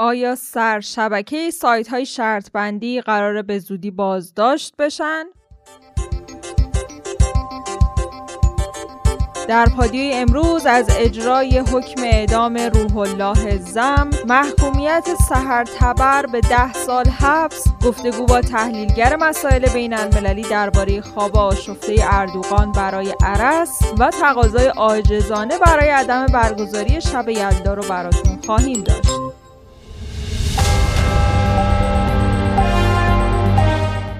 آیا سر شبکه سایت های شرط بندی قرار به زودی بازداشت بشن؟ در پادیوی امروز از اجرای حکم اعدام روح الله زم محکومیت سهر تبر به ده سال حبس گفتگو با تحلیلگر مسائل بین المللی درباره خواب آشفته اردوغان برای عرس و تقاضای عاجزانه برای عدم برگزاری شب یلدا رو براتون خواهیم داشت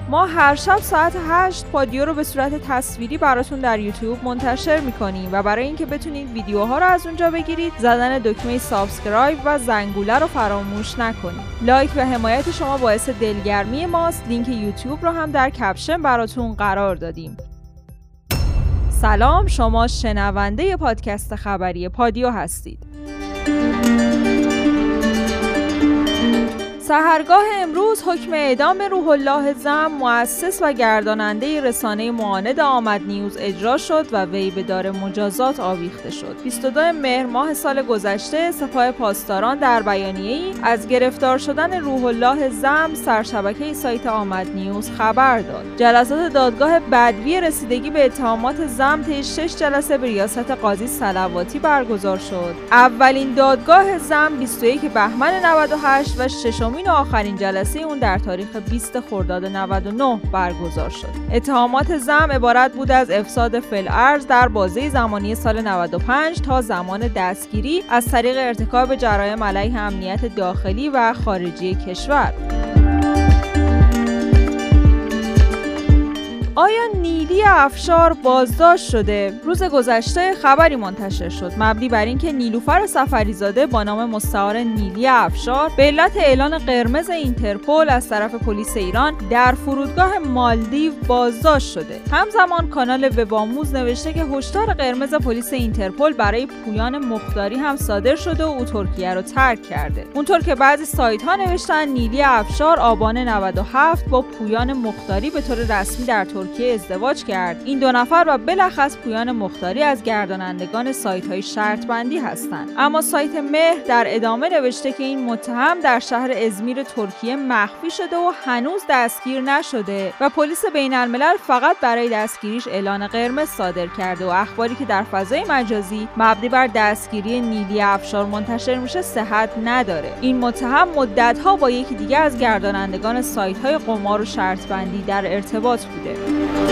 ما هر شب ساعت 8 پادیو رو به صورت تصویری براتون در یوتیوب منتشر می‌کنیم و برای اینکه بتونید ویدیوها رو از اونجا بگیرید زدن دکمه subscribe و زنگوله رو فراموش نکنید. like و حمایت شما باعث دلگرمی ماست. لینک یوتیوب رو هم در caption براتون قرار دادیم. سلام شما شنونده پادکست خبری پادیو هستید. سهرگاه امروز حکم اعدام روح الله زم مؤسس و گرداننده رسانه معاند آمد نیوز اجرا شد و وی به دار مجازات آویخته شد. 22 مهر ماه سال گذشته سپاه پاسداران در بیانیه ای از گرفتار شدن روح الله زم سرشبکه سایت آمد نیوز خبر داد. جلسات دادگاه بدوی رسیدگی به اتهامات زم طی 6 جلسه به ریاست قاضی صلواتی برگزار شد. اولین دادگاه زم 21 بهمن 98 و ششمین و آخرین جلسه اون در تاریخ 20 خرداد 99 برگزار شد. اتهامات زم عبارت بود از افساد فی‌الارض در بازه زمانی سال 95 تا زمان دستگیری از طریق ارتکاب جرایم علیه امنیت داخلی و خارجی کشور. آیا نیلی افشار بازداشت شده؟ روز گذشته خبری منتشر شد. مبنی بر اینکه نیلوفر سفریزاده با نام مستعار نیلی افشار به علت اعلان قرمز اینترپل از طرف پلیس ایران در فرودگاه مالدیو بازداشت شده. همزمان کانال وباموز نوشته که هشدار قرمز پلیس اینترپل برای پویان مختاری هم صادر شده و او ترکیه رو ترک کرده. اونطور که بعضی سایت ها نوشتن نیلی افشار آبان 97 با پویان مختاری به طور رسمی در ترکیه ترکیه ازدواج کرد. این دو نفر و بلخص پویان مختاری از گردانندگان سایت های شرط بندی هستند. اما سایت مهر در ادامه نوشته که این متهم در شهر ازمیر ترکیه مخفی شده و هنوز دستگیر نشده و پلیس بین الملل فقط برای دستگیریش اعلان قرمز صادر کرده و اخباری که در فضای مجازی مبنی بر دستگیری نیلی افشار منتشر میشه صحت نداره. این متهم مدتها با یکی دیگه از گردانندگان سایت های قمار و شرط بندی در ارتباط بوده. سهر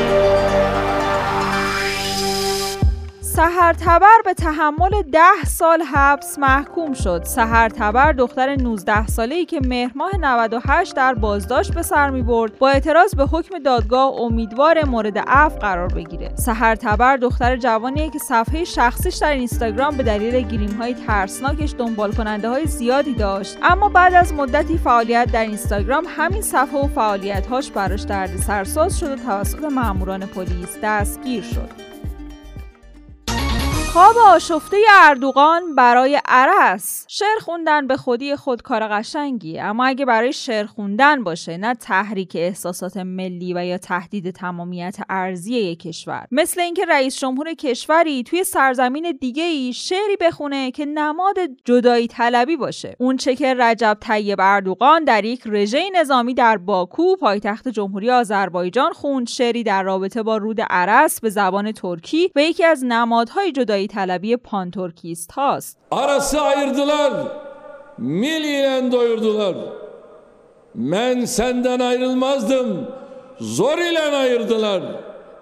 تبر به تحمل ده سال حبس محکوم شد. سهر تبر دختر 19 ساله ای که مهر ماه 98 در بازداشت به سر می برد با اعتراض به حکم دادگاه امیدوار مورد عفو قرار بگیره. سهر تبر دختر جوانیه که صفحه شخصیش در اینستاگرام به دلیل گریم های ترسناکش دنبال کننده های زیادی داشت اما بعد از مدتی فعالیت در اینستاگرام همین صفحه و فعالیت هاش براش درد سرساز شد و توسط ماموران پلیس دستگیر شد. خواب آشفته اردوغان برای ارس. شعر خوندن به خودی خود کار قشنگی اما اگه برای شعر خوندن باشه نه تحریک احساسات ملی و یا تهدید تمامیت ارضی یک کشور. مثل اینکه رئیس جمهور کشوری توی سرزمین دیگه ای شعری بخونه که نماد جدایی طلبی باشه. اون چه که رجب طیب اردوغان در یک رژه نظامی در باکو پایتخت جمهوری آذربایجان خوند شعری در رابطه با رود ارس به زبان ترکی و یکی از نمادهای جدایی طلبی پانتورکیست هاست Arası ayırdılar, mil ile doyurdular. Men senden ayrılmazdım, zor ile ayırdılar.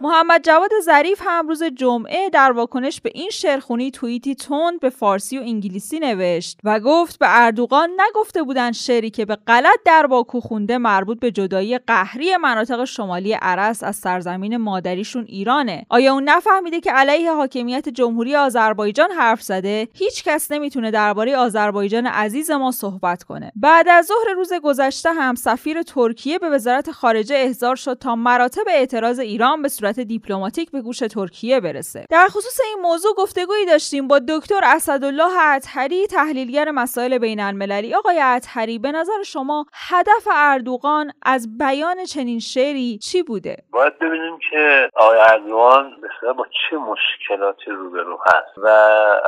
محمد جواد ظریف هم روز جمعه در واکنش به این شعرخونی توییتی تند به فارسی و انگلیسی نوشت و گفت به اردوغان نگفته بودن شعری که به غلط در باکو خونده مربوط به جدایی قهری مناطق شمالی عرس از سرزمین مادریشون ایرانه. آیا اون نفهمیده که علیه حاکمیت جمهوری آذربایجان حرف زده؟ هیچ کس نمی‌تونه درباره آذربایجان عزیز ما صحبت کنه. بعد از ظهر روز گذشته هم سفیر ترکیه به وزارت خارجه احضار شد تا مراتب اعتراض ایران به صورت دیپلماتیک به گوش ترکیه برسه. در خصوص این موضوع گفتگویی داشتیم با دکتر اسدالله اطهری تحلیلگر مسائل بین المللی آقای اطهری به نظر شما هدف اردوغان از بیان چنین شعری چی بوده؟ باید ببینیم که آقای اردوغان با چه مشکلاتی روبرو هست و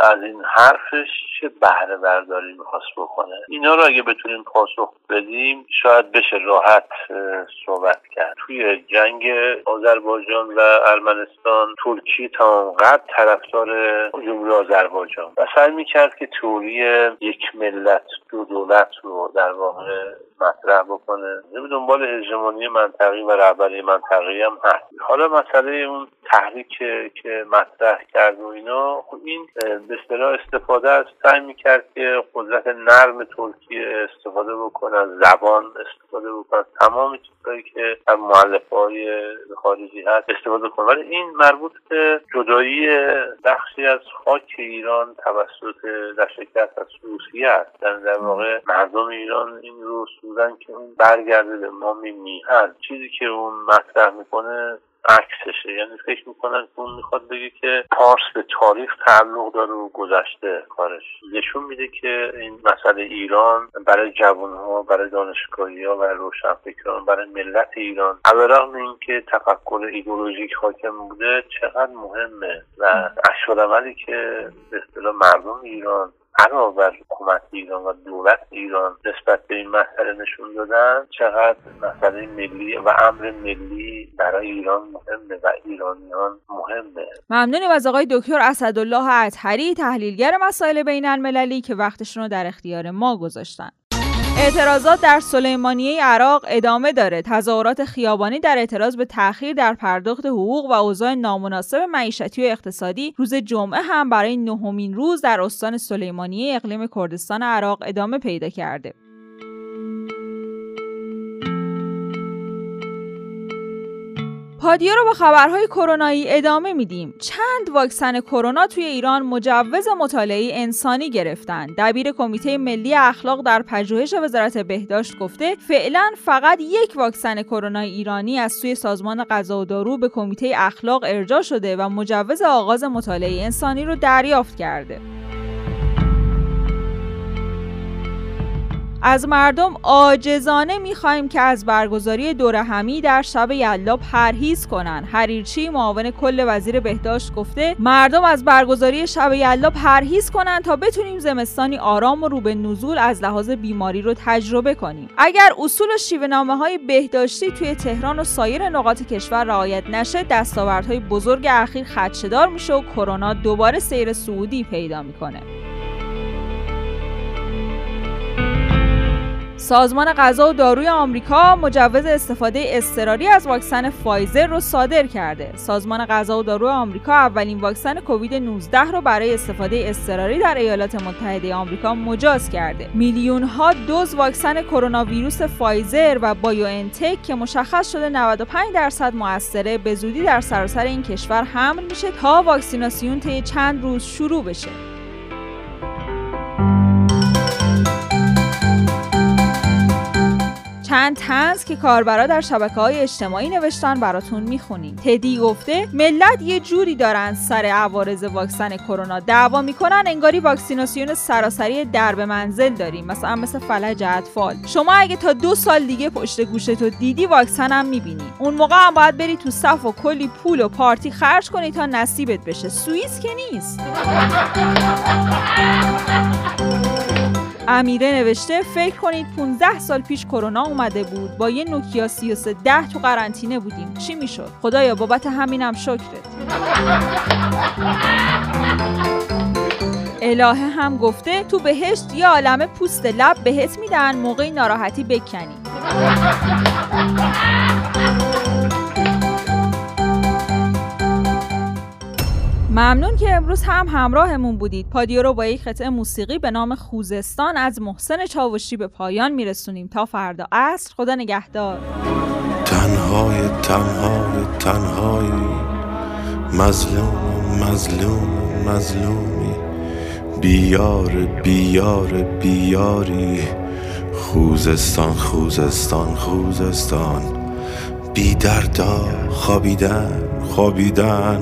از این حرفش چه بهره برداری می‌خواست بکنه. اینا رو اگه بتونیم پاسخ بدیم شاید بشه راحت صحبت کرد. توی جنگ آذربایجان و ارمنستان ترکیه تمام قد طرفدار جمهوری آذربایجان. و سعی می‌کرد که توری یک ملت دو دولت رو در واقع مطرح بکنه. نمی دنبال هژمونی منطقی و رهبری منطقی هم هست. حالا مسئله اون تحریک که مطرح کرد و اینا خب این به اصطلاح استفاده از سعی می‌کرد که قدرت نرم ترکیه استفاده بکنه از زبان استفاده بکنه. تمام چیزهایی که در معلف های خارجی هست استفاده کنه ولی این مربوط به جدایی بخشی از خاک ایران توسط در شکست از روسیه است. در واقع مردم ایران این رو سوزن که اون برگرده به ما میهن چیزی که اون مطرح می‌کنه عکسشه یعنی فکر می‌کنن که اون می‌خواد بگه که پارس به تاریخ تعلق داره و گذشته کارش. نشون میده که این مسئله ایران برای جوان ها برای دانشگاهی ها برای روشنفکران برای ملت ایران علیرغم اینکه تفکر ایدولوژیک حاکم بوده چقدر مهمه. و عملی که به اصطلاح مردم ایران علاوه حکومت ایران و دولت ایران نسبت به این مسئله نشون دادن چقدر مسئله ملی و امر ملی برای ایران مهمه و ایرانیان مهمه. ممنونیم از آقای دکتر اسدالله اطهری تحلیلگر مسائل بین المللی که وقتشون رو در اختیار ما گذاشتن. اعتراضات در سلیمانیه عراق ادامه داره. تظاهرات خیابانی در اعتراض به تأخیر در پرداخت حقوق و اوضاع نامناسب معیشتی و اقتصادی روز جمعه هم برای نهمین روز در استان سلیمانیه اقلیم کردستان عراق ادامه پیدا کرده. پادیا رو با خبرهای کرونایی ادامه میدیم. چند واکسن کرونا توی ایران مجوز مطالعه انسانی گرفتن. دبیر کمیته ملی اخلاق در پژوهش وزارت بهداشت گفته فعلا فقط یک واکسن کرونا ایرانی از سوی سازمان غذا و دارو به کمیته اخلاق ارجاع شده و مجوز آغاز مطالعه انسانی رو دریافت کرده. از مردم عاجزانه می‌خواهیم که از برگزاری دور همی در شب یلا پرهیز کنند حریرچی معاون کل وزیر بهداشت گفته مردم از برگزاری شب یلا پرهیز کنند تا بتونیم زمستانی آرام و رو به نزول از لحاظ بیماری رو تجربه کنیم. اگر اصول و شیوه نامه های بهداشتی توی تهران و سایر نقاط کشور رعایت نشه دستاوردهای بزرگ اخیر خدشه‌دار میشه و کرونا دوباره سیر صعودی پیدا می‌کنه. سازمان غذا و داروی آمریکا مجوز استفاده اضطراری از واکسن فایزر رو صادر کرده. سازمان غذا و داروی آمریکا اولین واکسن کووید 19 رو برای استفاده اضطراری در ایالات متحده آمریکا مجاز کرده. میلیون ها دوز واکسن کرونا ویروس فایزر و بایو انتک که مشخص شده 95 درصد موثره به زودی در سراسر این کشور حمل میشه تا واکسیناسیون طی چند روز شروع بشه. چند تنز که کاربرا در شبکه های اجتماعی نوشتن براتون می‌خونیم. تدی گفته ملت یه جوری دارن سر عوارض واکسن کرونا دعوا می‌کنن انگاری واکسیناسیون سراسری درب منزل داریم مثلا مثل فلج اطفال. شما اگه تا دو سال دیگه پشت گوشتو دیدی واکسن هم می‌بینی. اون موقع هم باید بری تو صف و کلی پول و پارتی خرج کنی تا نصیبت بشه. سوئیس که نیست. امیره نوشته فکر کنید 15 سال پیش کرونا اومده بود. با یه نوکیا 3310 تو قرنطینه بودیم. چی می‌شد؟ خدایا بابت همینم شکرت. الهه هم گفته تو بهشت یه عالمه پوست لب بهت میدن موقع ناراحتی بکنی. ممنون که امروز هم همراهمون بودید. پادیو رو با یک قطعه موسیقی به نام خوزستان از محسن چاوشی به پایان میرسونیم. تا فردا عصر خدا نگهدار. تنهای تنهای تنهای مظلوم مظلوم مظلومی. بیار بیار بیاری. خوزستان خوزستان خوزستان. بی دردا خوابیدن. خوابیدن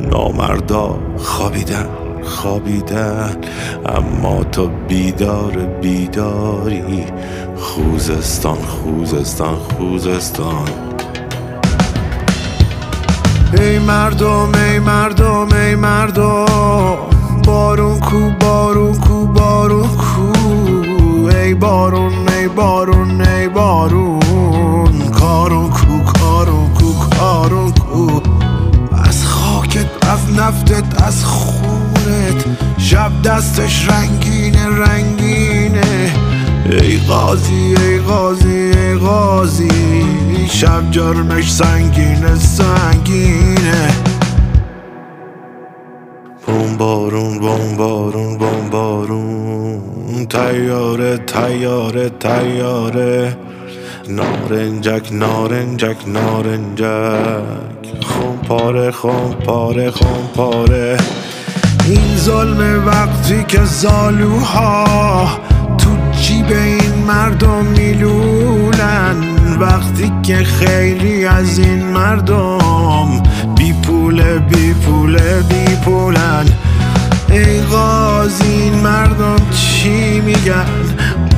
نامردا خوابیدن خوابیدن. اما تو بیدار بیداری خوزستان خوزستان خوزستان. ای مردم ای مردم ای مردم بارون کو بارون کو بارون کو. ای بارون ای بارون ای بارون. خاکت از خونت. شب دستش رنگینه رنگینه. ای قاضی ای قاضی ای قاضی. شب جرمش سنگینه سنگینه. بوم بارون بوم بارون بوم بارون. تیاره تیاره تیاره. نارنجک نارنجک نارنجک. پاره خون پاره خون پاره. این ظلم وقتی که زالوها تو جیب این مردم میلولن وقتی که خیلی از این مردم بی پوله بی پوله بی پولن. ای غازی این مردم چی میگن؟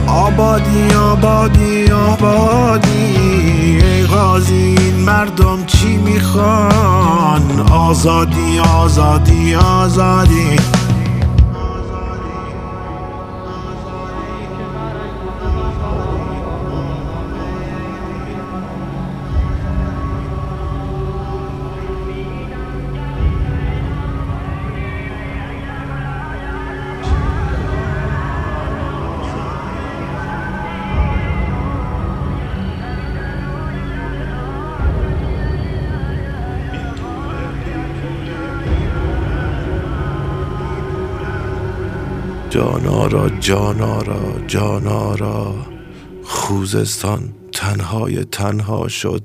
آبادی آبادی آبادی. ای غازی این مردم چی می‌خوان؟ آزادی آزادی آزادی. جانارا جانارا جانارا خوزستان تنهای تنها شد.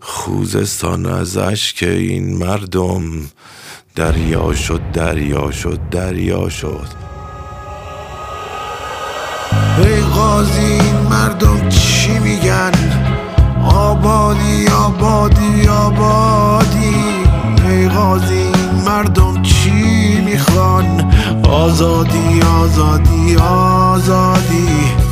خوزستان از اشک این مردم. دریا شد دریا شد دریا شد. ای قاضی این مردم چی میگن؟ آبادی آبادی آبادی آزادی آزادی آزادی.